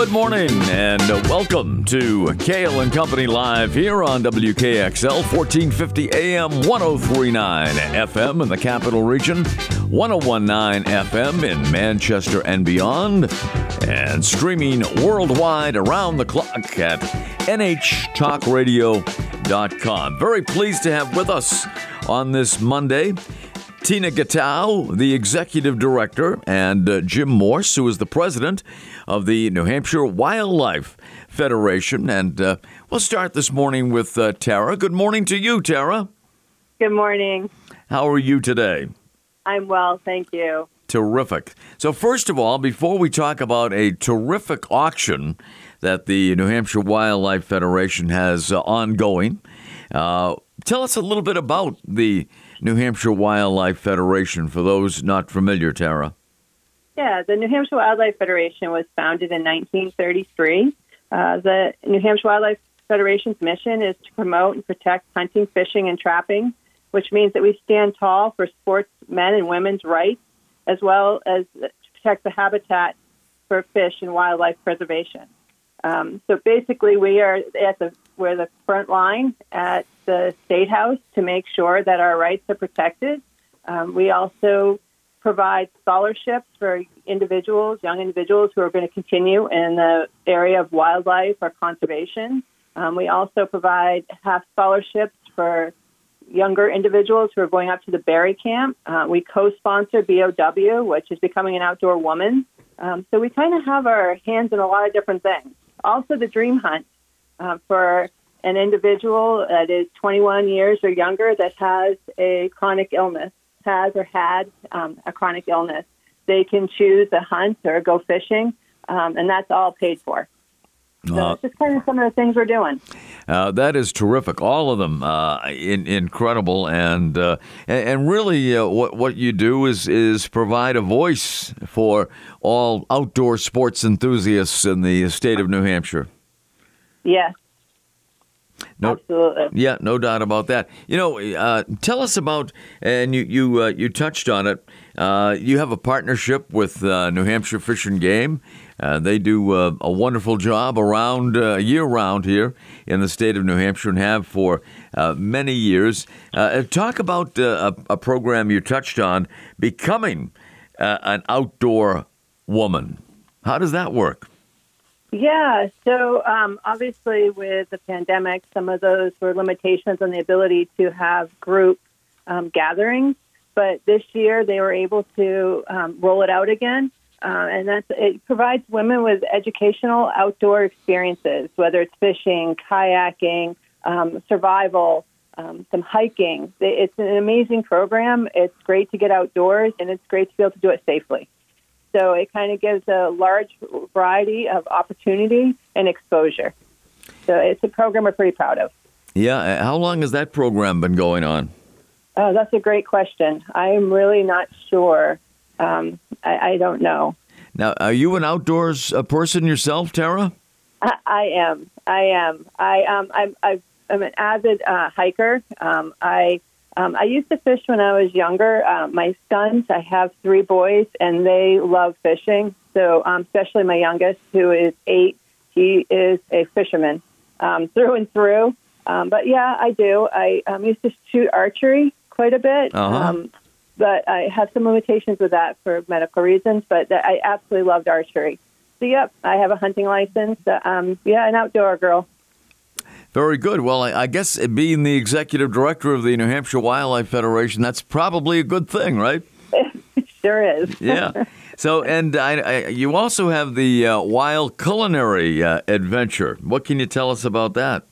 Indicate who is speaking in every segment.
Speaker 1: Good morning and welcome to Kale and Company Live here on WKXL 1450 AM 1039 FM in the capital region, 1019 FM in Manchester and beyond, and streaming worldwide around the clock at NHTalkRadio.com. Very pleased to have with us on this Monday Tina Gatow, the executive director, and uh, Jim Morse, who is the president of the New Hampshire Wildlife Federation. And uh, we'll start this morning with uh, Tara. Good morning to you, Tara.
Speaker 2: Good morning.
Speaker 1: How are you today?
Speaker 2: I'm well, thank you.
Speaker 1: Terrific. So, first of all, before we talk about a terrific auction that the New Hampshire Wildlife Federation has uh, ongoing, uh, tell us a little bit about the New Hampshire Wildlife Federation for those not familiar, Tara?
Speaker 2: Yeah, the New Hampshire Wildlife Federation was founded in 1933. Uh, the New Hampshire Wildlife Federation's mission is to promote and protect hunting, fishing, and trapping, which means that we stand tall for sportsmen and women's rights, as well as to protect the habitat for fish and wildlife preservation. Um, so basically, we are at the we're the front line at the State House to make sure that our rights are protected. Um, we also provide scholarships for individuals, young individuals who are going to continue in the area of wildlife or conservation. Um, we also provide half scholarships for younger individuals who are going up to the Barry Camp. Uh, we co-sponsor BOW, which is becoming an outdoor woman. Um, so we kind of have our hands in a lot of different things. Also, the Dream Hunt uh, for an individual that is 21 years or younger that has a chronic illness, has or had um, a chronic illness, they can choose a hunt or go fishing, um, and that's all paid for. So uh, just kind of some of the things we're doing.
Speaker 1: Uh, that is terrific. All of them uh, in, incredible, and uh, and really, uh, what what you do is is provide a voice for all outdoor sports enthusiasts in the state of New Hampshire.
Speaker 2: Yes,
Speaker 1: no,
Speaker 2: Absolutely.
Speaker 1: Yeah, no doubt about that. You know, uh, tell us about, and you you uh, you touched on it. Uh, you have a partnership with uh, New Hampshire Fish and Game. Uh, they do uh, a wonderful job around year round here in the state of New Hampshire and have for many years. talk about a, a, program you touched on, becoming an outdoor woman. How does that work?
Speaker 2: Yeah, so um, obviously with the pandemic, some of those were limitations on the ability to have group um, gatherings. But this year they were able to um, roll it out again. Uh, and that's, it provides women with educational outdoor experiences, whether it's fishing, kayaking, um, survival, um, some hiking. It's an amazing program. It's great to get outdoors, and it's great to be able to do it safely. So it kind of gives a large variety of opportunity and exposure. So it's a program we're pretty proud of.
Speaker 1: Yeah. Uh, how long has that program been going on?
Speaker 2: Oh, that's a great question. I'm really not sure. Um, I, I, don't know.
Speaker 1: Now, are you an outdoors uh, person yourself, Tara?
Speaker 2: I, I am. I am. I um, I'm, I'm an avid uh, hiker. Um, I um, I used to fish when I was younger. Uh, my sons, I have three boys, and they love fishing. So, um, especially my youngest, who is eight, he is a fisherman um, through and through. Um, but yeah, I do. I um, used to shoot archery quite a bit,
Speaker 1: uh-huh. um,
Speaker 2: but I have some limitations with that for medical reasons. But I absolutely loved archery. So, yep, I have a hunting license. Uh, um, yeah, an outdoor girl.
Speaker 1: Very good. Well, I, I, guess being the executive director of the New Hampshire Wildlife Federation, that's probably a good thing, right?
Speaker 2: sure is.
Speaker 1: yeah. So, and I, I, you also have the uh, Wild Culinary uh, Adventure. What can you tell us about that?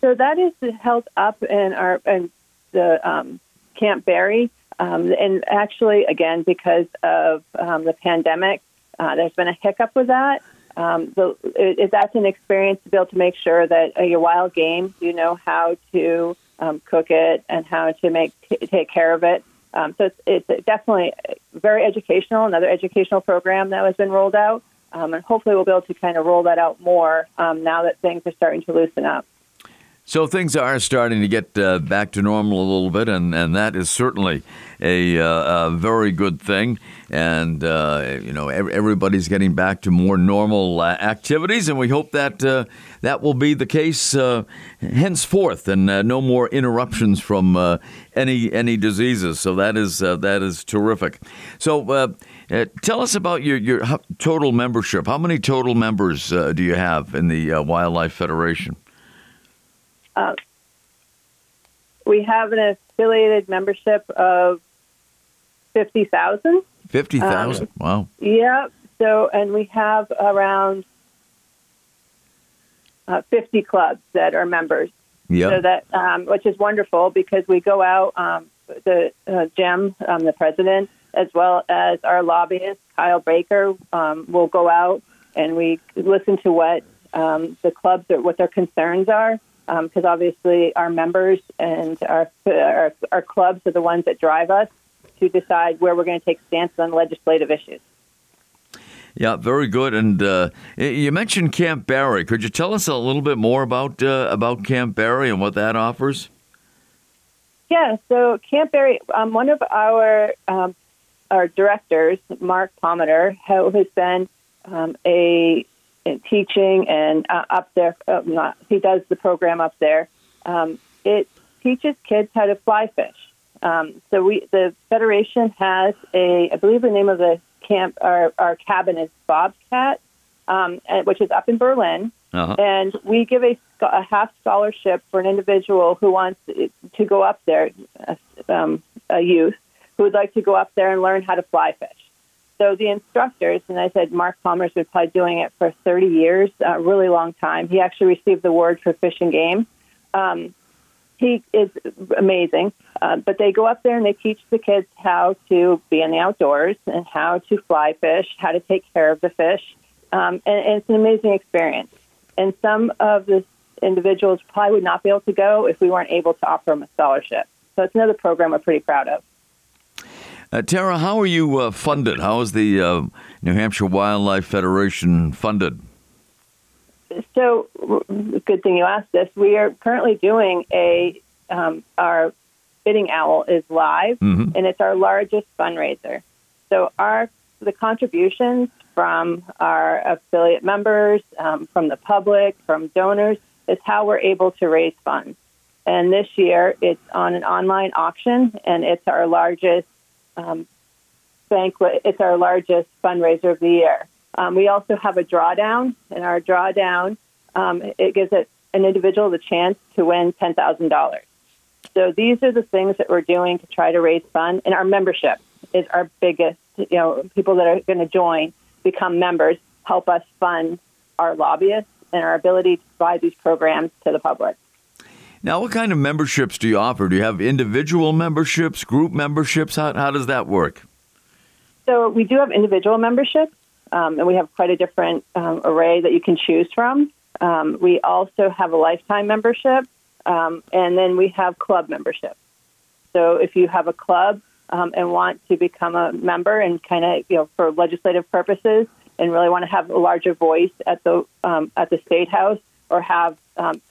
Speaker 2: So that is held up in our in the um, Camp Barry, um, and actually, again, because of um, the pandemic, uh, there's been a hiccup with that um, the, it, that's an experience to be able to make sure that uh, your wild game, you know how to um, cook it and how to make t- take care of it. Um, so it's, it's definitely very educational. Another educational program that has been rolled out, um, and hopefully we'll be able to kind of roll that out more um, now that things are starting to loosen up.
Speaker 1: So things are starting to get uh, back to normal a little bit, and, and that is certainly a, uh, a very good thing. And uh, you know, everybody's getting back to more normal uh, activities, and we hope that uh, that will be the case uh, henceforth, and no more interruptions from any any diseases. So that is that is terrific. So. tell us about your, your total membership. How many total members do you have in the Wildlife Federation?
Speaker 2: Uh, we have an affiliated membership of 50,000.
Speaker 1: 50,000, um, wow.
Speaker 2: Yeah, so, and we have around uh, 50 clubs that are members.
Speaker 1: Yeah.
Speaker 2: So that, um, which is wonderful because we go out, um, the uh, Jim, um, the president, as well as our lobbyist, Kyle Baker, um, will go out and we listen to what um, the clubs are, what their concerns are because um, obviously our members and our, our, our clubs are the ones that drive us to decide where we're going to take stances on legislative issues.
Speaker 1: Yeah, very good. And uh, you mentioned Camp Barry. Could you tell us a little bit more about uh, about Camp Barry and what that offers?
Speaker 2: Yeah, so Camp Barry, um, one of our um, our directors, Mark Pometer, who has been um, a teaching and uh, up there. Uh, not, he does the program up there. Um, it teaches kids how to fly fish. Um, so we, the federation has a, I believe the name of the camp, our, our cabin is Bobcat, um, which is up in Berlin. Uh-huh. And we give a, a half scholarship for an individual who wants to go up there, um, a youth who would like to go up there and learn how to fly fish. So the instructors, and I said Mark Palmer's been probably doing it for 30 years, a really long time. He actually received the award for fish and game. Um, he is amazing. Uh, but they go up there and they teach the kids how to be in the outdoors and how to fly fish, how to take care of the fish. Um, and, and it's an amazing experience. And some of the individuals probably would not be able to go if we weren't able to offer them a scholarship. So it's another program we're pretty proud of.
Speaker 1: Uh, Tara, how are you uh, funded? How is the uh, New Hampshire Wildlife Federation funded?
Speaker 2: So, good thing you asked this. We are currently doing a um, our bidding owl is live, mm-hmm. and it's our largest fundraiser. So, our the contributions from our affiliate members, um, from the public, from donors, is how we're able to raise funds. And this year, it's on an online auction, and it's our largest um, banquet. It's our largest fundraiser of the year. Um, we also have a drawdown, and our drawdown um, it gives it an individual the chance to win ten thousand dollars. So these are the things that we're doing to try to raise funds, and our membership is our biggest. You know, people that are going to join become members help us fund our lobbyists and our ability to provide these programs to the public.
Speaker 1: Now, what kind of memberships do you offer? Do you have individual memberships, group memberships? How, how does that work?
Speaker 2: So, we do have individual memberships, um, and we have quite a different um, array that you can choose from. Um, we also have a lifetime membership, um, and then we have club membership. So, if you have a club um, and want to become a member and kind of, you know, for legislative purposes, and really want to have a larger voice at the um, at the state house, or have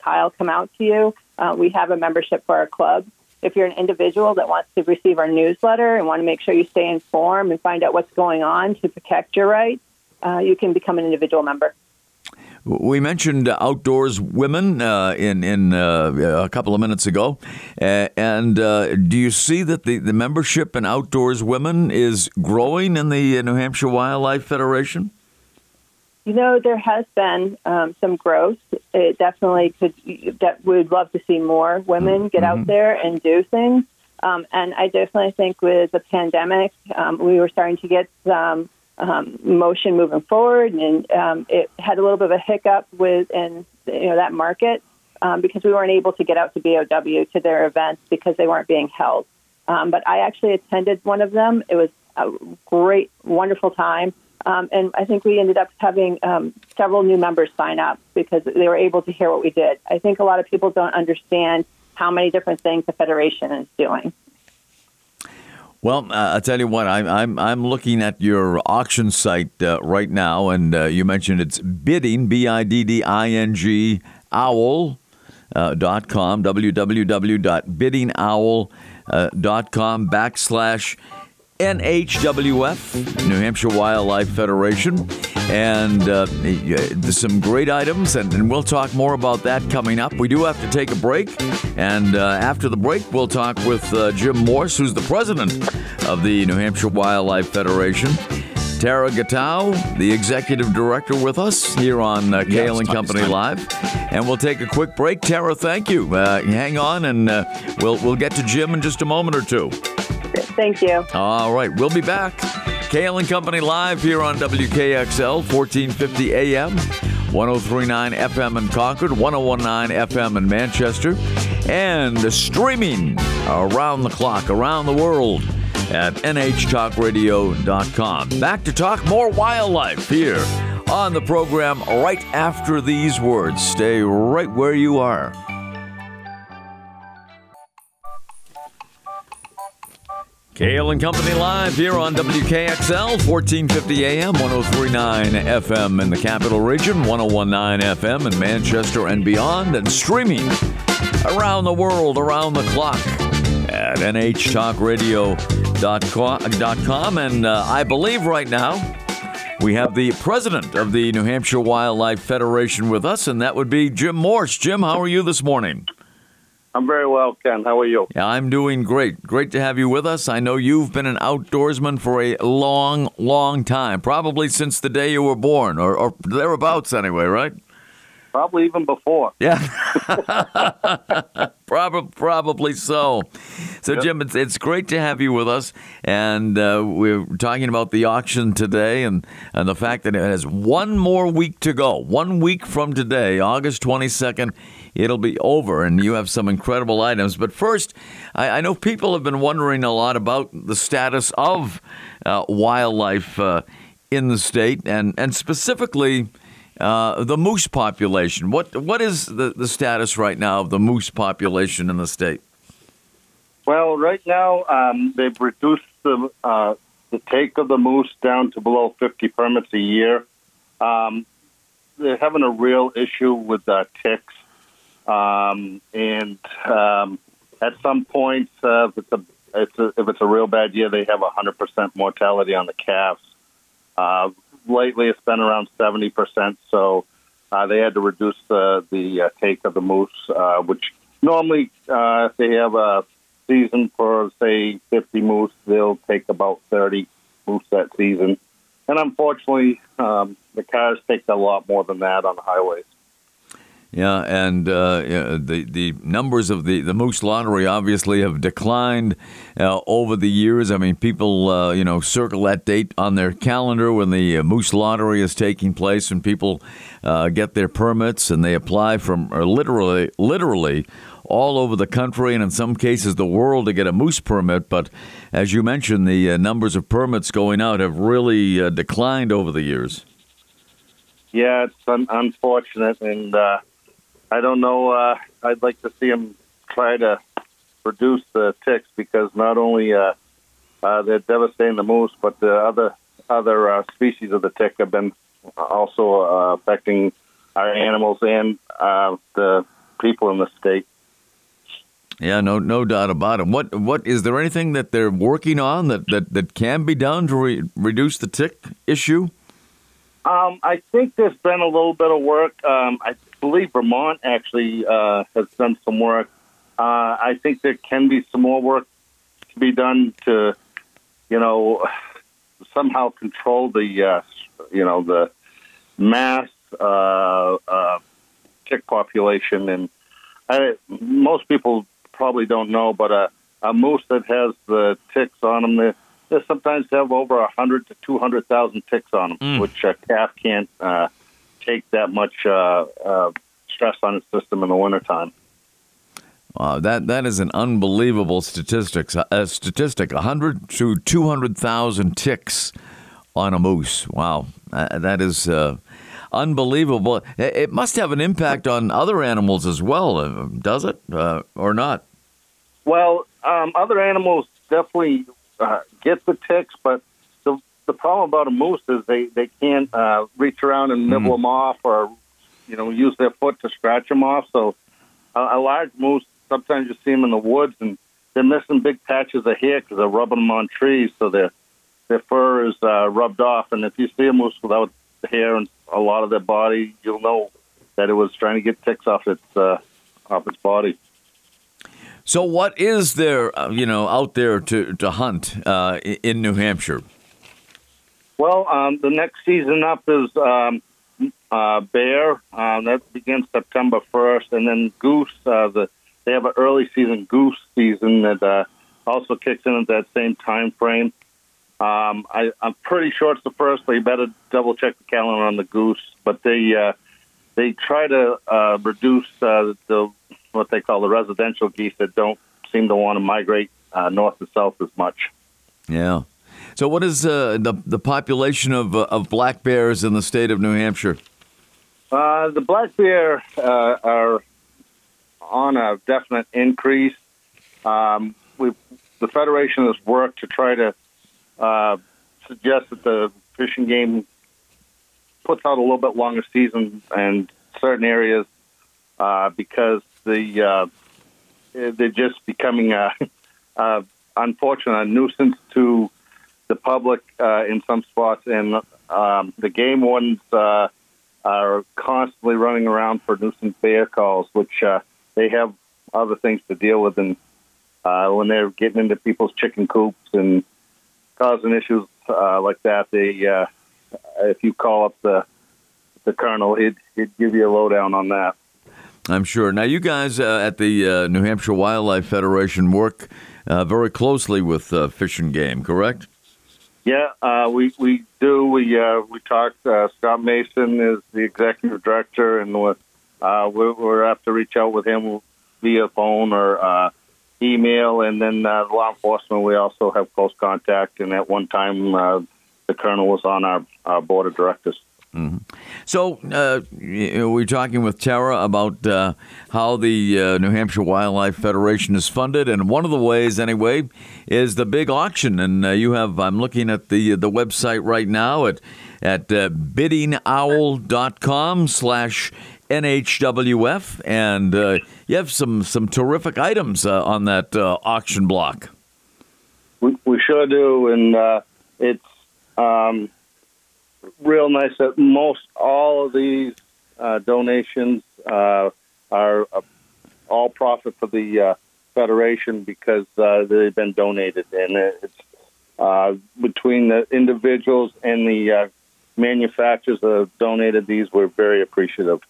Speaker 2: Kyle come out to you, uh, we have a membership for our club. If you're an individual that wants to receive our newsletter and want to make sure you stay informed and find out what's going on to protect your rights, uh, you can become an individual member.
Speaker 1: We mentioned outdoors women uh, in in uh, a couple of minutes ago, and uh, do you see that the, the membership in outdoors women is growing in the New Hampshire Wildlife Federation?
Speaker 2: You know, there has been um, some growth. It definitely could. That we'd love to see more women get mm-hmm. out there and do things. Um, and I definitely think with the pandemic, um, we were starting to get some um, motion moving forward, and um, it had a little bit of a hiccup with in you know that market um, because we weren't able to get out to BOW to their events because they weren't being held. Um, but I actually attended one of them. It was a great, wonderful time. Um, and I think we ended up having um, several new members sign up because they were able to hear what we did. I think a lot of people don't understand how many different things the Federation is doing.
Speaker 1: Well, uh, I'll tell you what, I'm, I'm, I'm looking at your auction site uh, right now, and uh, you mentioned it's bidding, B I D D I N G, owl. dot com, www.biddingowl.com backslash NHWF, New Hampshire Wildlife Federation, and uh, some great items, and, and, we'll talk more about that coming up. We do have to take a break, and uh, after the break, we'll talk with uh, Jim Morse, who's the president of the New Hampshire Wildlife Federation. Tara Gatow, the executive director, with us here on uh, Kale and Company Live, and we'll take a quick break. Tara, thank you. Uh, hang on, and uh, we'll we'll get to Jim in just a moment or two.
Speaker 2: Thank you.
Speaker 1: All right, we'll be back. Kale and Company live here on WKXL, 1450 AM, 1039 FM in Concord, 1019 FM in Manchester, and streaming around the clock, around the world at nhtalkradio.com. Back to talk more wildlife here on the program right after these words. Stay right where you are. Kale and Company live here on WKXL, 1450 AM, 1039 FM in the capital region, 1019 FM in Manchester and beyond, and streaming around the world, around the clock at nhtalkradio.com. And uh, I believe right now we have the president of the New Hampshire Wildlife Federation with us, and that would be Jim Morse. Jim, how are you this morning?
Speaker 3: I'm very well, Ken. How are you?
Speaker 1: Yeah, I'm doing great. Great to have you with us. I know you've been an outdoorsman for a long, long time, probably since the day you were born, or, or thereabouts anyway, right?
Speaker 3: Probably even before.
Speaker 1: Yeah. probably, probably so. So, yep. Jim, it's, it's great to have you with us. And uh, we're talking about the auction today and, and the fact that it has one more week to go. One week from today, August 22nd it'll be over, and you have some incredible items. But first, I, I know people have been wondering a lot about the status of uh, wildlife uh, in the state, and and specifically. Uh, the moose population. What what is the, the status right now of the moose population in the state?
Speaker 3: Well, right now um, they've reduced the uh, the take of the moose down to below 50 permits a year. Um, they're having a real issue with uh, ticks. Um, and um, at some points, uh, if it's a, it's a if it's a real bad year, they have a hundred percent mortality on the calves. Uh, lately, it's been around seventy percent. So uh, they had to reduce the the uh, take of the moose, uh, which normally uh, if they have a season for say fifty moose, they'll take about thirty moose that season. And unfortunately, um, the cars take a lot more than that on the highways.
Speaker 1: Yeah, and uh, yeah, the the numbers of the, the moose lottery obviously have declined uh, over the years. I mean, people uh, you know circle that date on their calendar when the uh, moose lottery is taking place, and people uh, get their permits and they apply from literally literally all over the country and in some cases the world to get a moose permit. But as you mentioned, the uh, numbers of permits going out have really declined over the years.
Speaker 3: Yeah, it's un- unfortunate and I don't know. Uh, I'd like to see them try to reduce the ticks because not only uh, uh, they're devastating the moose, but the other other uh, species of the tick have been also uh, affecting our animals and uh, the people in the state.
Speaker 1: Yeah, no, no doubt about it. What, what is there anything that they're working on that, that, that can be done to re- reduce the tick issue?
Speaker 3: Um, I think there's been a little bit of work. Um, I believe Vermont actually uh, has done some work. Uh, I think there can be some more work to be done to, you know, somehow control the, uh, you know, the mass uh, uh, tick population. And I, most people probably don't know, but a, a moose that has the ticks on them, they, they sometimes have over a hundred to two hundred thousand ticks on them, mm. which a calf can't uh, take that much uh, uh, stress on its system in the wintertime.
Speaker 1: Wow, that that is an unbelievable statistics. A statistic: hundred to two hundred thousand ticks on a moose. Wow, uh, that is uh, unbelievable. It must have an impact on other animals as well, uh, does it, uh, or not?
Speaker 3: Well, um, other animals definitely uh, get the ticks, but the problem about a moose is they they can't uh, reach around and nibble mm. them off, or you know, use their foot to scratch them off. So a, a large moose. Sometimes you see them in the woods, and they're missing big patches of hair because they're rubbing them on trees, so their their fur is uh, rubbed off. And if you see a moose without hair and a lot of their body, you'll know that it was trying to get ticks off its uh, off its body.
Speaker 1: So, what is there, uh, you know, out there to to hunt uh, in New Hampshire?
Speaker 3: Well, um, the next season up is um, uh, bear. Uh, that begins September first, and then goose. Uh, the they have an early season goose season that uh, also kicks in at that same time frame. Um, I, I'm pretty sure it's the first, but you better double check the calendar on the goose. But they uh, they try to uh, reduce uh, the what they call the residential geese that don't seem to want to migrate uh, north and south as much.
Speaker 1: Yeah. So, what is uh, the the population of uh, of black bears in the state of New Hampshire?
Speaker 3: Uh, the black bear uh, are on a definite increase. Um, we the federation has worked to try to uh, suggest that the Fish and Game puts out a little bit longer season in certain areas uh, because the they're just becoming a, a unfortunate a nuisance to the public uh, in some spots, and um, the game wardens uh, are constantly running around for nuisance bear calls, which uh, they have other things to deal with, and uh, when they're getting into people's chicken coops and causing issues uh, like that, they uh, if you call up the the colonel, he'd, he'd give you a lowdown on that.
Speaker 1: I'm sure. Now, you guys uh, at the uh, New Hampshire Wildlife Federation work uh, very closely with uh, Fish and Game, correct?
Speaker 3: Yeah, uh, we we do. We uh, we talked. Uh, Scott Mason is the executive director, and we're, we're, we're have to reach out with him via phone or uh, email, and then uh, law enforcement. We also have close contact, and at one time, the colonel was on our, our board of directors.
Speaker 1: Mm-hmm. So uh, we're talking with Tara about uh, how the uh, New Hampshire Wildlife Federation is funded, and one of the ways, anyway, is the big auction. And uh, you have I'm looking at the the website right now at at uh, biddingowl.com slash NHWF, and uh, you have some some terrific items uh, on that auction block.
Speaker 3: We, we sure do, and it's. Um, real nice that most all of these uh, donations uh, are uh, all profit for the uh, federation because uh, they've been donated, and it's uh, between the individuals and the manufacturers that have donated these. We're very appreciative.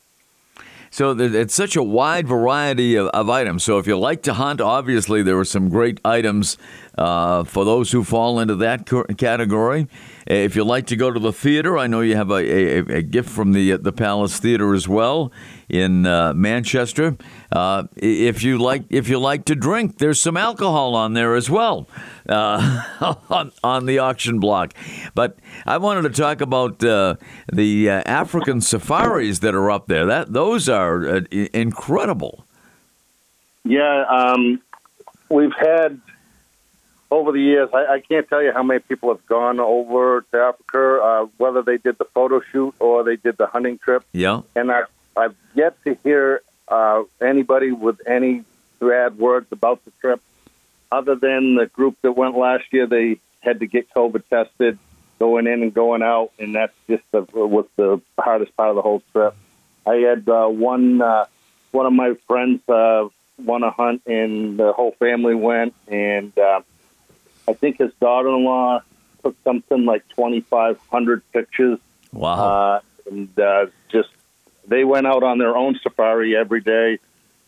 Speaker 1: So it's such a wide variety of, of, items. So if you like to hunt, obviously there are some great items uh, for those who fall into that category. If you like to go to the theater, I know you have a, a, a gift from the the Palace Theater as well in uh, Manchester. Uh, if you like, if you like to drink, there's some alcohol on there as well uh, on, on the auction block. But I wanted to talk about uh, the uh, African safaris that are up there. That those are uh, incredible.
Speaker 3: Yeah, um, we've had over the years, I, I can't tell you how many people have gone over to Africa, uh, whether they did the photo shoot or they did the hunting trip.
Speaker 1: Yeah.
Speaker 3: And I, I've yet to hear uh, anybody with any bad words about the trip, other than the group that went last year. They had to get COVID tested, going in and going out, and that's just the, was the hardest part of the whole trip. I had uh, one uh, one of my friends uh, won a hunt, and the whole family went, and uh, I think his daughter-in-law took something like 2,500 pictures.
Speaker 1: Wow!
Speaker 3: Uh, and uh, just they went out on their own safari every day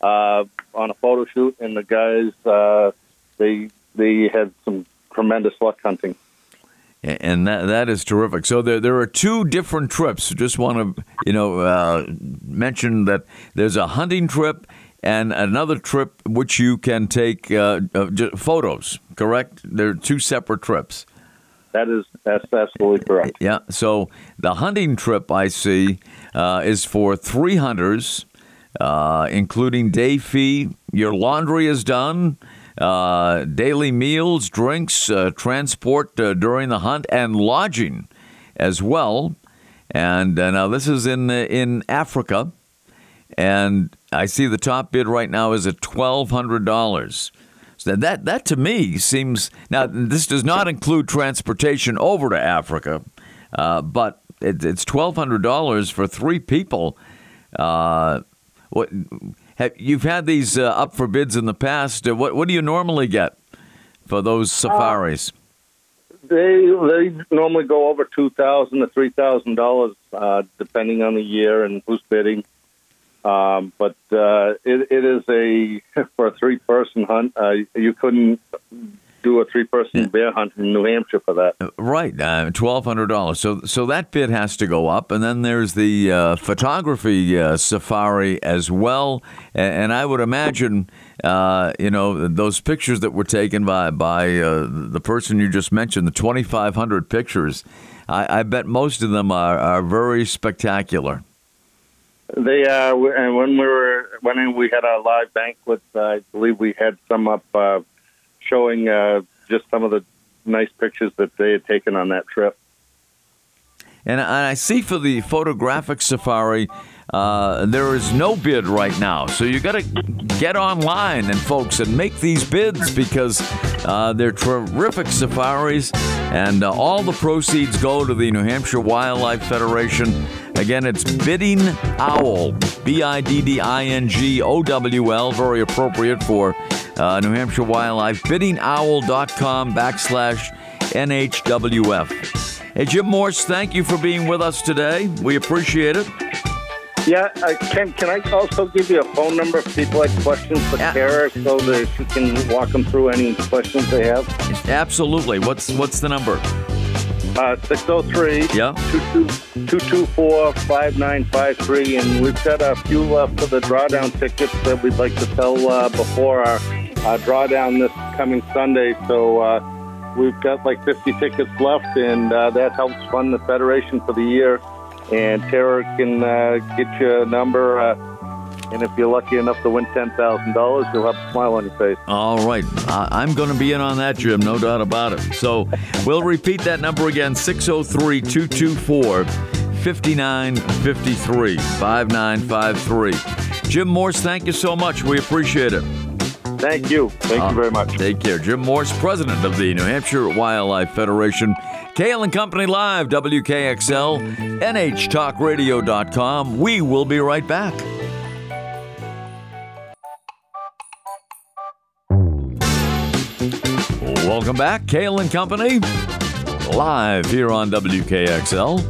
Speaker 3: uh, on a photo shoot, and the guys uh, they they had some tremendous luck hunting.
Speaker 1: And that that is terrific. So there there are two different trips. Just want to you know uh, mention that there's a hunting trip and another trip which you can take uh, uh, photos. Correct? They're two separate trips.
Speaker 3: That is that's absolutely correct.
Speaker 1: Yeah. So the hunting trip I see uh, is for three hunters, uh, including day fee. Your laundry is done. Uh, daily meals, drinks, uh, transport during the hunt, and lodging as well. And now this is in in Africa and I see the top bid right now is at twelve hundred dollars. So that that to me seems now this does not include transportation over to Africa, uh, but it, it's twelve hundred dollars for three people. Uh, what have, you've had these uh, up for bids in the past? Uh, what what do you normally get for those safaris?
Speaker 3: They they normally go over two thousand to three thousand dollars, uh, depending on the year and who's bidding. Um, but uh, it, it is a for a three person hunt. Uh, you couldn't do a three person bear hunt in New Hampshire for that. Uh,
Speaker 1: right, uh, twelve hundred dollars. So so that bid has to go up, and then there's the uh, photography uh, safari as well. And, and I would imagine, uh, you know, those pictures that were taken by by uh, the person you just mentioned, the twenty five hundred pictures. I, I bet most of them are, are very spectacular.
Speaker 3: They uh, and when we were when we had our live banquet, uh, I believe we had some up uh, showing uh, just some of the nice pictures that they had taken on that trip.
Speaker 1: And I see for the photographic safari, uh, there is no bid right now. So you got to get online and folks and make these bids because uh, they're terrific safaris, and uh, all the proceeds go to the New Hampshire Wildlife Federation. Again, it's Bidding Owl, B I D D I N G O W L, very appropriate for uh, New Hampshire Wildlife. BiddingOwl.com backslash NHWF. Hey, Jim Morse, thank you for being with us today. We appreciate it.
Speaker 3: Yeah, uh, Ken, can I also give you a phone number if people have questions for yeah. Kara so that she can walk them through any questions they have?
Speaker 1: Absolutely. What's what's the number?
Speaker 3: Uh, 603 yeah. 224 5953. And we've got a few left for the drawdown tickets that we'd like to sell uh, before our uh, drawdown this coming Sunday. So uh, we've got like 50 tickets left, and uh, that helps fund the Federation for the year. And Tara can uh, get you a number. Uh, and if you're lucky enough to win $10,000, you'll have a smile on your face.
Speaker 1: All right. I'm going to be in on that, Jim, no doubt about it. So we'll repeat that number again 603 224 5953 5953. Jim Morse, thank you so much. We appreciate it.
Speaker 3: Thank you. Thank uh, you very much.
Speaker 1: Take care. Jim Morse, president of the New Hampshire Wildlife Federation. Kale and Company Live, WKXL, NHTalkRadio.com. We will be right back. Welcome back, Kale and Company, live here on WKXL.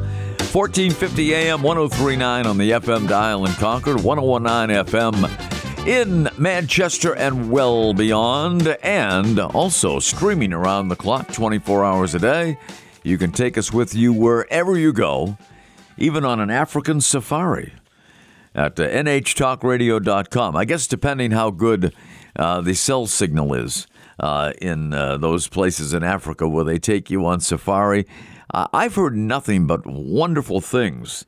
Speaker 1: 1450 AM, 1039 on the FM dial in Concord, 1019 FM in Manchester and well beyond, and also streaming around the clock 24 hours a day. You can take us with you wherever you go, even on an African safari at uh, nhtalkradio.com. I guess depending how good uh, the cell signal is uh, in uh, those places in Africa where they take you on safari. I've heard nothing but wonderful things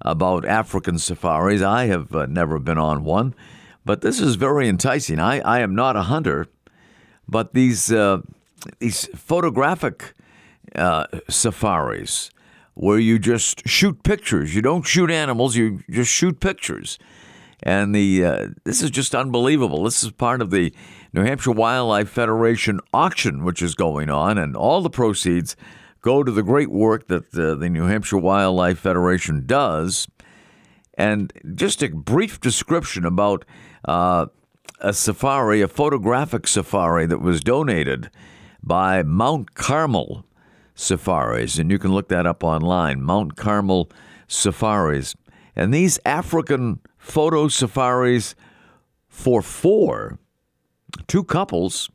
Speaker 1: about African safaris. I have uh, never been on one. But this is very enticing. I, I am not a hunter, but these uh, these photographic uh, safaris where you just shoot pictures. You don't shoot animals. You just shoot pictures. And the uh, this is just unbelievable. This is part of the New Hampshire Wildlife Federation auction, which is going on, and all the proceeds go to the great work that the, the New Hampshire Wildlife Federation does. And just a brief description about uh, a safari, a photographic safari that was donated by Mount Carmel Safaris. And you can look that up online Mount Carmel Safaris. And these African photo safaris for four, two couples.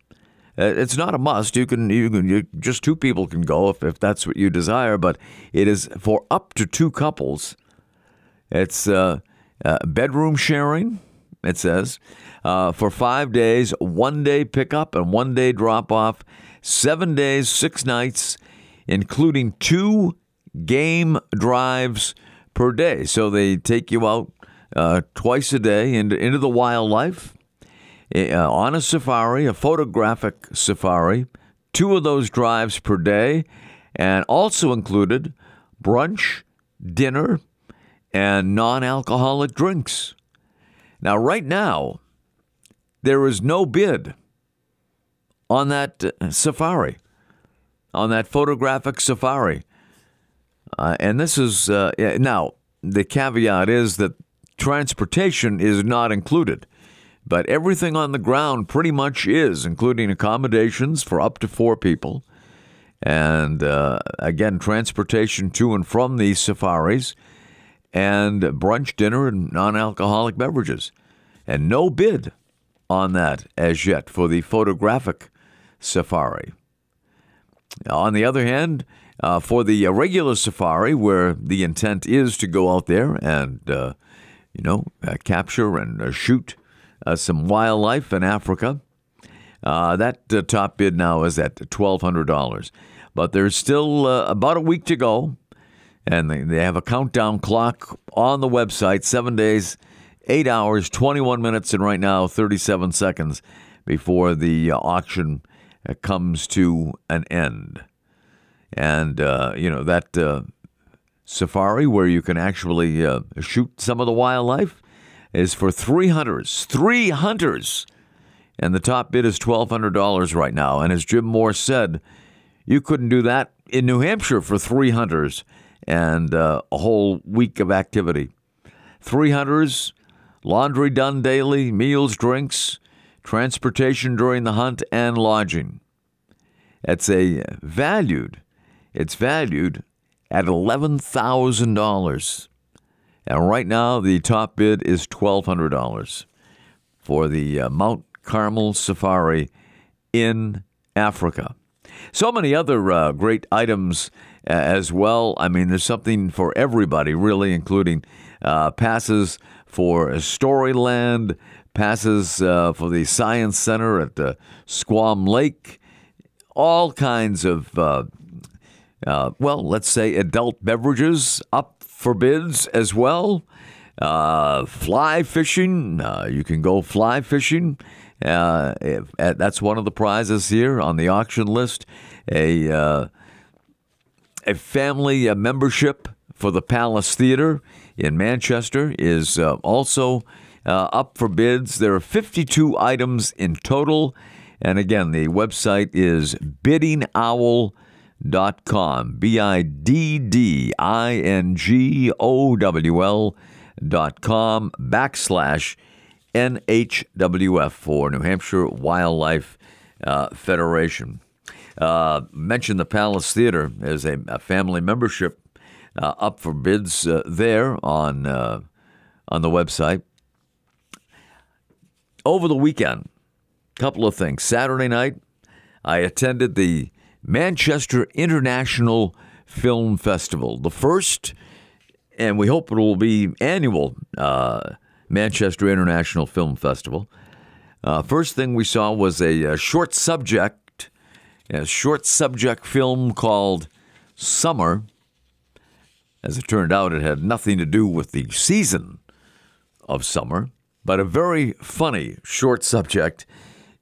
Speaker 1: Uh, it's not a must. You can, you can, you, just two people can go if, if that's what you desire, but it is for up to two couples. It's uh, uh, bedroom sharing, it says, uh, for five days, one day pickup and one day drop off, seven days, six nights, including two game drives per day. So they take you out uh, twice a day into, into the wildlife uh, on a safari, a photographic safari, two of those drives per day, and also included brunch, dinner, and non alcoholic drinks. Now, right now, there is no bid on that uh, safari, on that photographic safari. Uh, and this is uh, now the caveat is that transportation is not included, but everything on the ground pretty much is, including accommodations for up to four people. And uh, again, transportation to and from these safaris, and brunch, dinner, and non alcoholic beverages. And no bid on that as yet for the photographic safari. On the other hand, uh, for the regular safari, where the intent is to go out there and, uh, you know, uh, capture and uh, shoot uh, some wildlife in Africa, uh, that top bid now is at $1,200. But there's still about a week to go, and they, they have a countdown clock on the website seven days, eight hours, 21 minutes, and right now 37 seconds before the auction comes to an end. And, uh, you know, that uh, safari where you can actually uh, shoot some of the wildlife is for three hunters. Three hunters! And the top bid is $1,200 right now. And as Jim Moore said, you couldn't do that in New Hampshire for three hunters and uh, a whole week of activity. Three hunters, laundry done daily, meals, drinks, transportation during the hunt, and lodging. It's a valued, it's valued at $11,000. And right now, the top bid is $1,200 for the uh, Mount Carmel Safari in Africa. So many other uh, great items uh, as well. I mean, there's something for everybody, really, including uh, passes for Storyland, passes uh, for the Science Center at uh, Squam Lake, all kinds of, uh, uh, well, let's say adult beverages up for bids as well. Uh, fly fishing, you can go fly fishing. If, that's one of the prizes here on the auction list. A a family membership for the Palace Theater in Manchester is also uh, up for bids. There are 52 items in total. And again, the website is biddingowl.com. B I D D I N G O W L dot com backslash NHWF for New Hampshire Wildlife uh, Federation. Uh, mentioned the Palace Theater as a, a family membership uh, up for bids uh, there on uh, on the website over the weekend, a couple of things. Saturday night, I attended the Manchester International Film Festival, the first, and we hope it will be annual uh, Manchester International Film Festival. Uh, first thing we saw was a, a short subject, a short subject film called Summer. As it turned out, it had nothing to do with the season of summer but a very funny short subject.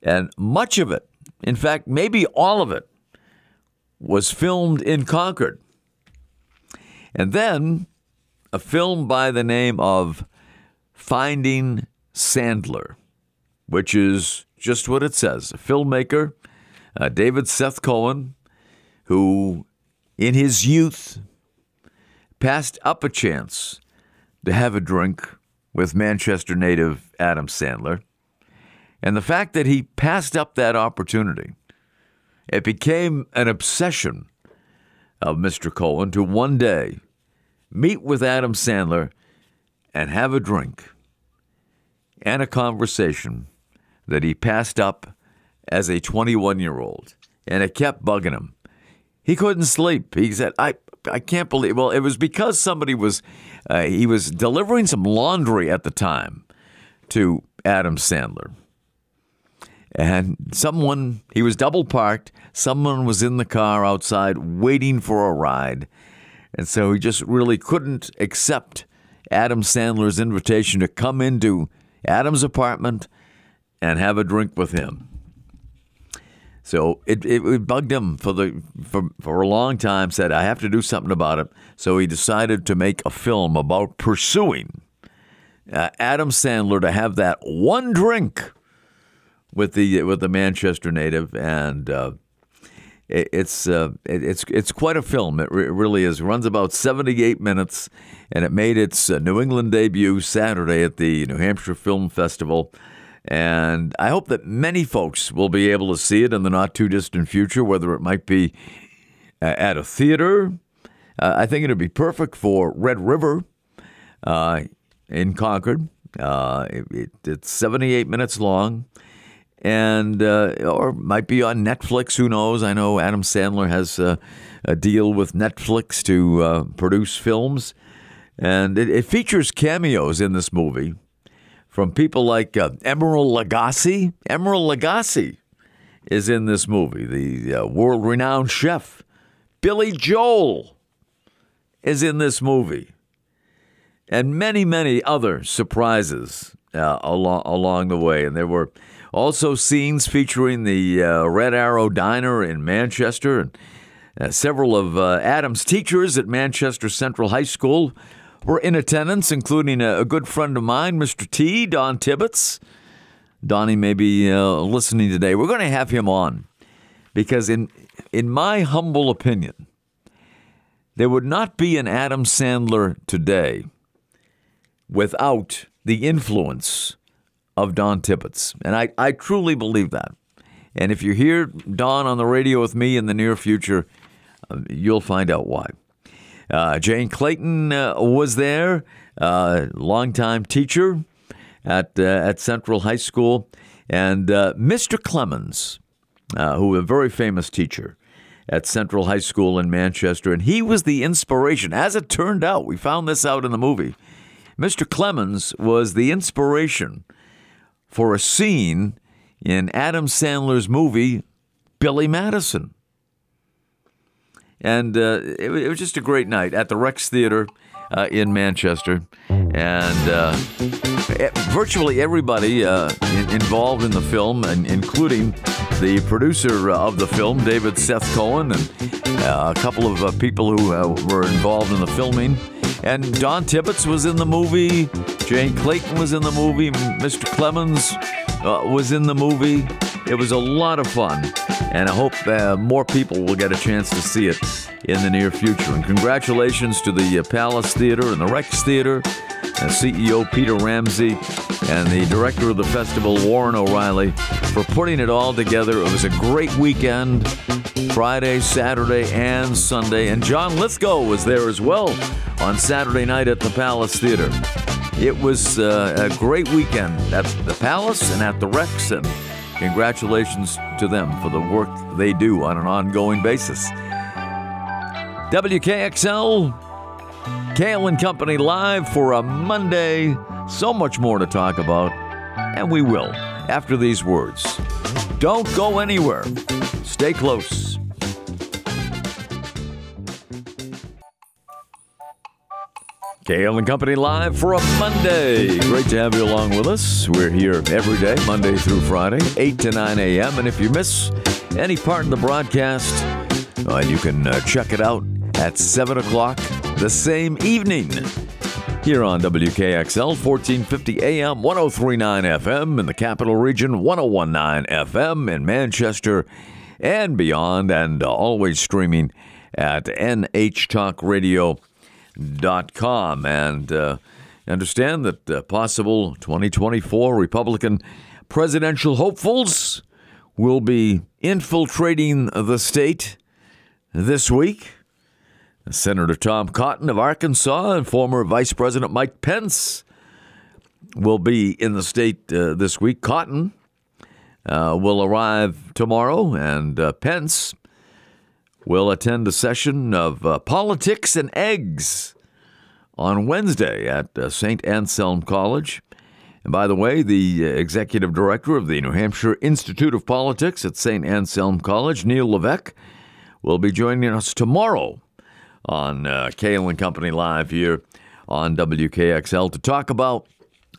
Speaker 1: And much of it, in fact, maybe all of it, was filmed in Concord. And then a film by the name of Finding Sandler, which is just what it says a filmmaker, uh, David Seth Cohen, who in his youth passed up a chance to have a drink with Manchester native Adam Sandler. And the fact that he passed up that opportunity, it became an obsession of Mr. Cohen to one day meet with Adam Sandler and have a drink and a conversation that he passed up as a 21 year old. And it kept bugging him. He couldn't sleep. He said, I, I can't believe. Well, it was because somebody was uh, he was delivering some laundry at the time to Adam Sandler. And someone, he was double parked. Someone was in the car outside waiting for a ride. And so he just really couldn't accept Adam Sandler's invitation to come into Adam's apartment and have a drink with him. So it, it, it, bugged him for the for, for a long time. Said I have to do something about it. So he decided to make a film about pursuing uh, Adam Sandler to have that one drink with the with the Manchester native, and uh, it, it's uh, it, it's it's quite a film. It, re- really is. It runs about seventy eight minutes, and it made its uh, New England debut Saturday at the New Hampshire Film Festival. And I hope that many folks will be able to see it in the not too distant future, whether it might be uh, at a theater. Uh, I think it'd be perfect for Red River uh, in Concord. Uh, it, it's 78 minutes long, and uh, or might be on Netflix. Who knows? I know Adam Sandler has a, a deal with Netflix to uh, produce films, and it, it, features cameos in this movie from people like uh, Emeril Lagasse. Emeril Lagasse is in this movie, the uh, world-renowned chef. Billy Joel is in this movie and many, many other surprises uh, along along the way. And there were also scenes featuring the uh, Red Arrow Diner in Manchester, and uh, several of uh, Adam's teachers at Manchester Central High School were in attendance, including a, a good friend of mine, Mr. T. Don Tibbetts. Donnie may be uh, listening today. We're going to have him on because, in in my humble opinion, there would not be an Adam Sandler today without the influence of Don Tibbetts. And I, I truly believe that. And if you hear Don on the radio with me in the near future, uh, you'll find out why. Uh, Jane Clayton uh, was there, uh, longtime teacher at uh, at Central High School, and uh, Mr. Clemens, uh, who a very famous teacher at Central High School in Manchester, and he was the inspiration. As it turned out, we found this out in the movie. Mr. Clemens was the inspiration for a scene in Adam Sandler's movie Billy Madison. And uh, it, it, was just a great night at the Rex Theater uh, in Manchester. And uh, virtually everybody uh, in, involved in the film, and including the producer of the film, David Seth Cohen, and uh, a couple of uh, people who were involved in the filming, and Don Tibbetts was in the movie. Jane Clayton was in the movie. Mr. Clemens uh, was in the movie. It was a lot of fun, and I hope uh, more people will get a chance to see it in the near future. And congratulations to the uh, Palace Theater and the Rex Theater, and CEO Peter Ramsey, and the director of the festival, Warren O'Reilly, for putting it all together. It was a great weekend. Friday, Saturday, and Sunday. And John Lithgow was there as well on Saturday night at the Palace Theater. It was uh, a great weekend at the Palace and at the Rex, and congratulations to them for the work they do on an ongoing basis. WKXL, Kale and Company live for a Monday. So much more to talk about, and we will after these words. Don't go anywhere. Stay close. Kale and Company live for a Monday. Great to have you along with us. We're here every day, Monday through Friday, 8 to 9 a.m. And if you miss any part of the broadcast, uh, you can uh, check it out at 7 o'clock the same evening here on WKXL 1450 AM 1039 FM in the capital region 1019 FM in Manchester and beyond and uh, always streaming at nhtalkradio.com and uh, understand that uh, possible 2024 Republican presidential hopefuls will be infiltrating the state this week Senator Tom Cotton of Arkansas and former Vice President Mike Pence will be in the state uh, this week. Cotton uh, will arrive tomorrow, and uh, Pence will attend a session of uh, Politics and Eggs on Wednesday at uh, St. Anselm College. And by the way, the uh, executive director of the New Hampshire Institute of Politics at St. Anselm College, Neil Levesque, will be joining us tomorrow on uh, Kale and Company Live here on WKXL to talk about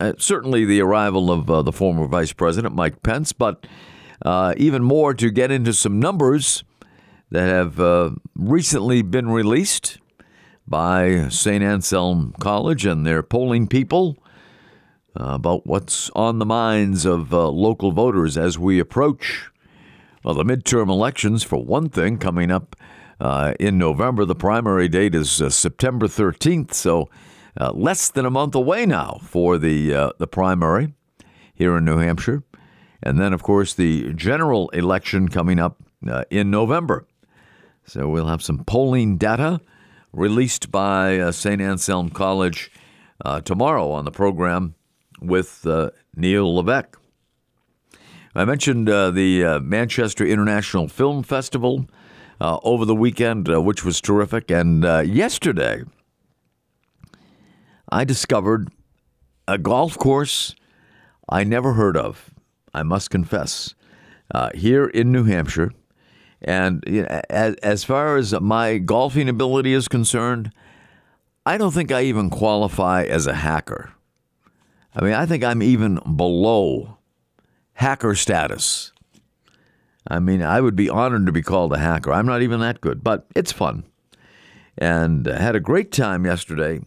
Speaker 1: uh, certainly the arrival of uh, the former Vice President Mike Pence, but uh, even more to get into some numbers that have uh, recently been released by St. Anselm College and their polling people. uh, about what's on the minds of uh, local voters as we approach well, the midterm elections, for one thing, coming up uh, in November. The primary date is September 13th, so less than a month away now for the the primary here in New Hampshire, and then of course the general election coming up uh, in November. So we'll have some polling data released by uh, St. Anselm College tomorrow on the program with Neil Levesque. I mentioned uh, the uh, Manchester International Film Festival uh, over the weekend, uh, which was terrific. And uh, yesterday, I discovered a golf course I never heard of, I must confess, uh, here in New Hampshire. And as, as far as my golfing ability is concerned, I don't think I even qualify as a hacker. I mean, I think I'm even below hacker status. I mean, I would be honored to be called a hacker. I'm not even that good, but it's fun. And uh, had a great time yesterday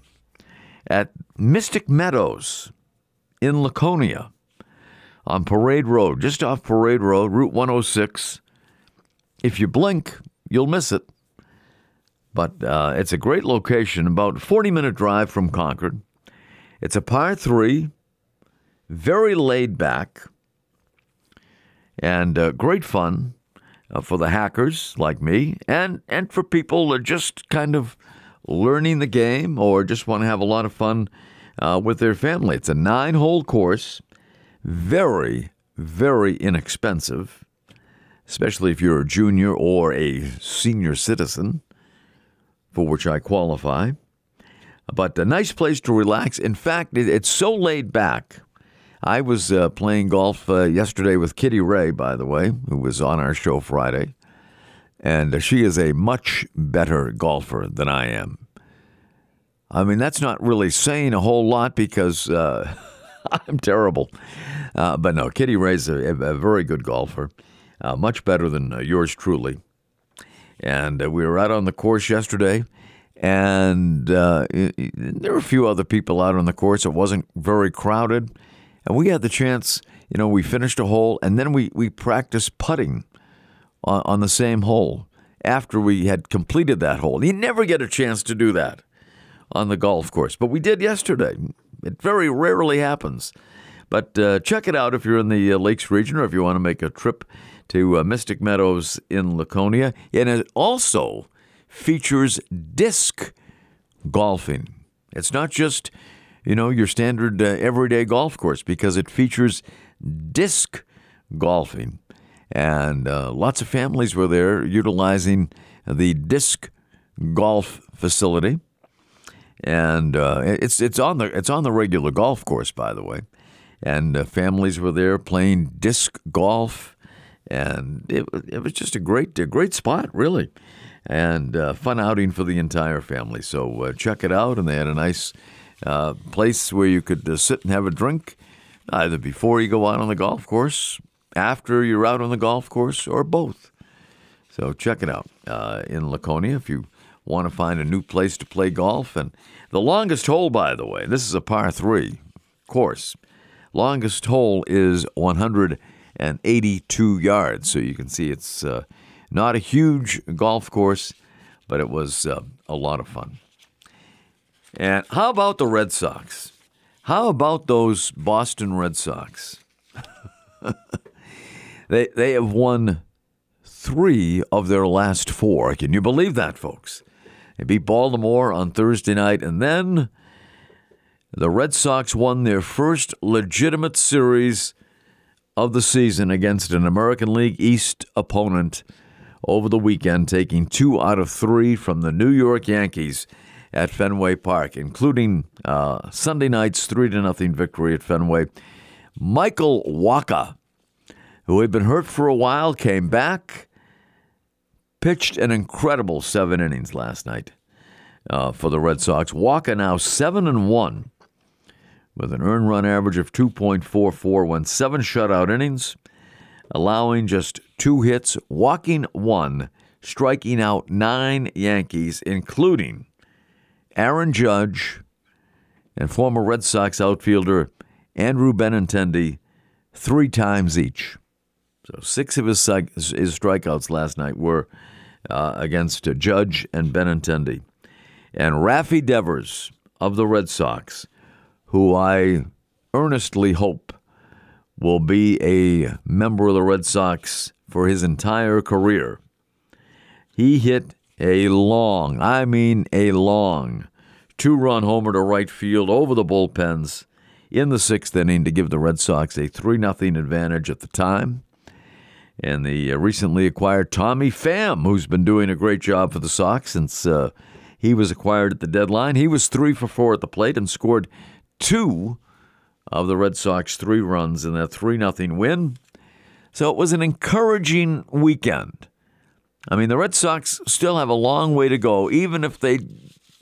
Speaker 1: at Mystic Meadows in Laconia on Parade Road, just off Parade Road, Route 106. If you blink, you'll miss it. But uh, it's a great location, about 40 minute drive from Concord. It's a par three, very laid back and uh, great fun uh, for the hackers like me, and and for people that just kind of learning the game or just want to have a lot of fun uh, with their family. It's a nine-hole course, very very inexpensive, especially if you're a junior or a senior citizen, for which I qualify. But a nice place to relax. In fact, it's so laid back I was uh, playing golf uh, yesterday with Kitty Ray, by the way, who was on our show Friday. And she is a much better golfer than I am. I mean, that's not really saying a whole lot because uh, I'm terrible. Uh, but no, Kitty Ray's a, a very good golfer, uh, much better than yours truly. And we were out on the course yesterday and uh, there were a few other people out on the course. It wasn't very crowded. And we had the chance, you know, we finished a hole and then we, we practiced putting on, on the same hole after we had completed that hole. You never get a chance to do that on the golf course, but we did yesterday. It very rarely happens. But uh, check it out if you're in the uh, Lakes region or if you want to make a trip to uh, Mystic Meadows in Laconia. And it also features disc golfing. It's not just you know, your standard uh, everyday golf course because it features disc golfing. And uh, lots of families were there utilizing the disc golf facility. And uh, it's it's on the it's on the regular golf course, by the way. And uh, families were there playing disc golf, and it, it was just a great a great spot, really, and uh, fun outing for the entire family. So uh, check it out, and they had a nice uh, place where you could uh, sit and have a drink, either before you go out on the golf course, after you're out on the golf course, or both. So check it out uh, in Laconia if you want to find a new place to play golf. And the longest hole, by the way, this is a par three course. Longest hole is 182 yards. So you can see it's uh, not a huge golf course, but it was uh, a lot of fun. And how about the Red Sox? How about those Boston Red Sox? they they have won three of their last four. Can you believe that, folks? They beat Baltimore on Thursday night, and then the Red Sox won their first legitimate series of the season against an American League East opponent over the weekend, taking two out of three from the New York Yankees at Fenway Park, including uh, Sunday night's 3 0 victory at Fenway. Michael Wacha, who had been hurt for a while, came back, pitched an incredible seven innings last night uh, for the Red Sox. Wacha now 7 and 1 with an earned run average of 2.44, went seven shutout innings, allowing just two hits, walking one, striking out nine Yankees, including Aaron Judge and former Red Sox outfielder Andrew Benintendi three times each. So six of his, his strikeouts last night were uh, against Judge and Benintendi. And Raffy Devers of the Red Sox, who I earnestly hope will be a member of the Red Sox for his entire career. He hit a long, I mean a long, two run homer to right field over the bullpens in the sixth inning to give the Red Sox a 3 0 advantage at the time. And the uh, recently acquired Tommy Pham, who's been doing a great job for the Sox since uh, he was acquired at the deadline. He was three for four at the plate and scored two of the Red Sox three runs in that 3 0 win. So it was an encouraging weekend. I mean, the Red Sox still have a long way to go, even if they,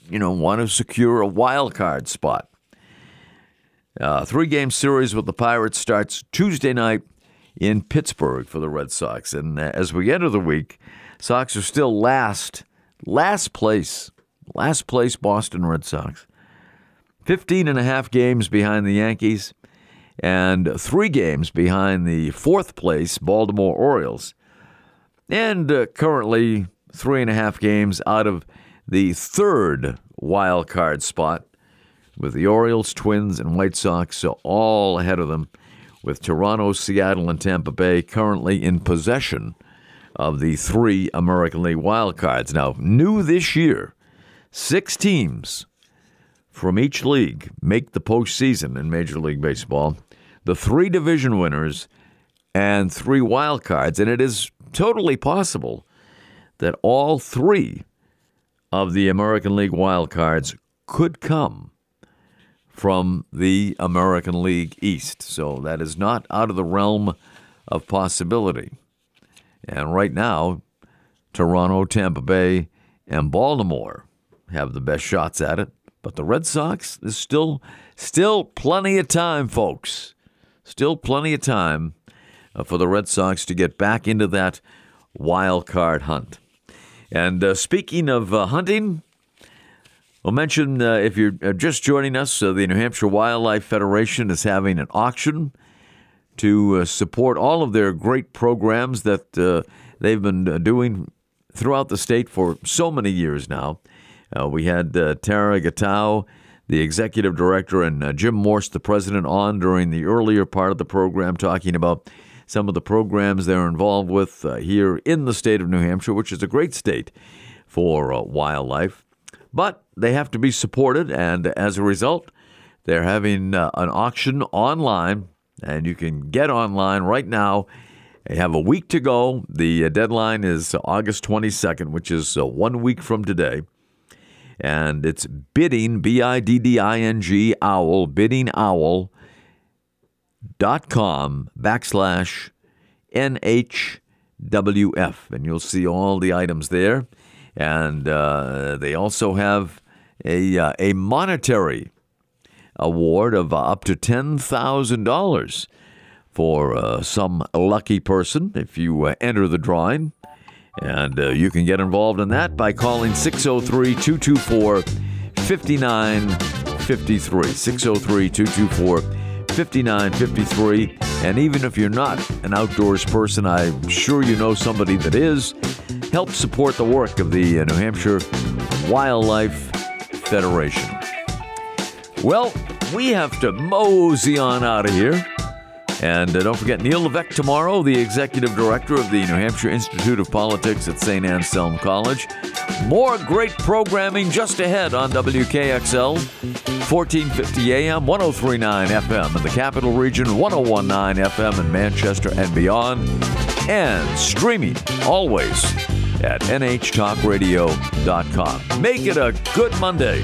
Speaker 1: you know, want to secure a wild card spot. Uh, three game series with the Pirates starts Tuesday night in Pittsburgh for the Red Sox. And uh, as we enter the week, Sox are still last, last place, last place Boston Red Sox. 15 and a half games behind the Yankees and three games behind the fourth place Baltimore Orioles. And uh, currently three and a half games out of the third wild card spot with the Orioles, Twins, and White Sox all ahead of them, with Toronto, Seattle, and Tampa Bay currently in possession of the three American League wildcards. Now, new this year, six teams from each league make the postseason in Major League Baseball. The three division winners and three wild cards, and it is totally possible that all three of the American League wild cards could come from the American League East. So that is not out of the realm of possibility. And right now, Toronto, Tampa Bay, and Baltimore have the best shots at it. But the Red Sox, there's still still plenty of time, folks. Still plenty of time uh, for the Red Sox to get back into that wild card hunt. And uh, speaking of uh, hunting, We'll mention uh, if you're uh, just joining us, the New Hampshire Wildlife Federation is having an auction to support all of their great programs that they've been doing throughout the state for so many years now. We had Tara Gatow, the executive director, and Jim Morse, the president, on during the earlier part of the program, talking about some of the programs they're involved with here in the state of New Hampshire, which is a great state for wildlife. But they have to be supported, and as a result, they're having uh, an auction online, and you can get online right now. They have a week to go. The uh, deadline is August 22nd, which is uh, one week from today. And it's bidding, B I D D I N G, owl, dot com backslash NHWF. And you'll see all the items there. And uh, they also have a, uh, a monetary award of uh, up to $10,000 for uh, some lucky person if you uh, enter the drawing. And uh, you can get involved in that by calling 603 224 5953. 603 224 5953. And even if you're not an outdoors person, I'm sure you know somebody that is. Help support the work of the New Hampshire Wildlife Federation. Well, we have to mosey on out of here. And uh, don't forget Neil Levesque tomorrow, the executive director of the New Hampshire Institute of Politics at St. Anselm College. More great programming just ahead on WKXL, 1450 AM, 1039 FM in the capital region, 1019 FM in Manchester and beyond, and streaming always at nhtalkradio.com. Make it a good Monday.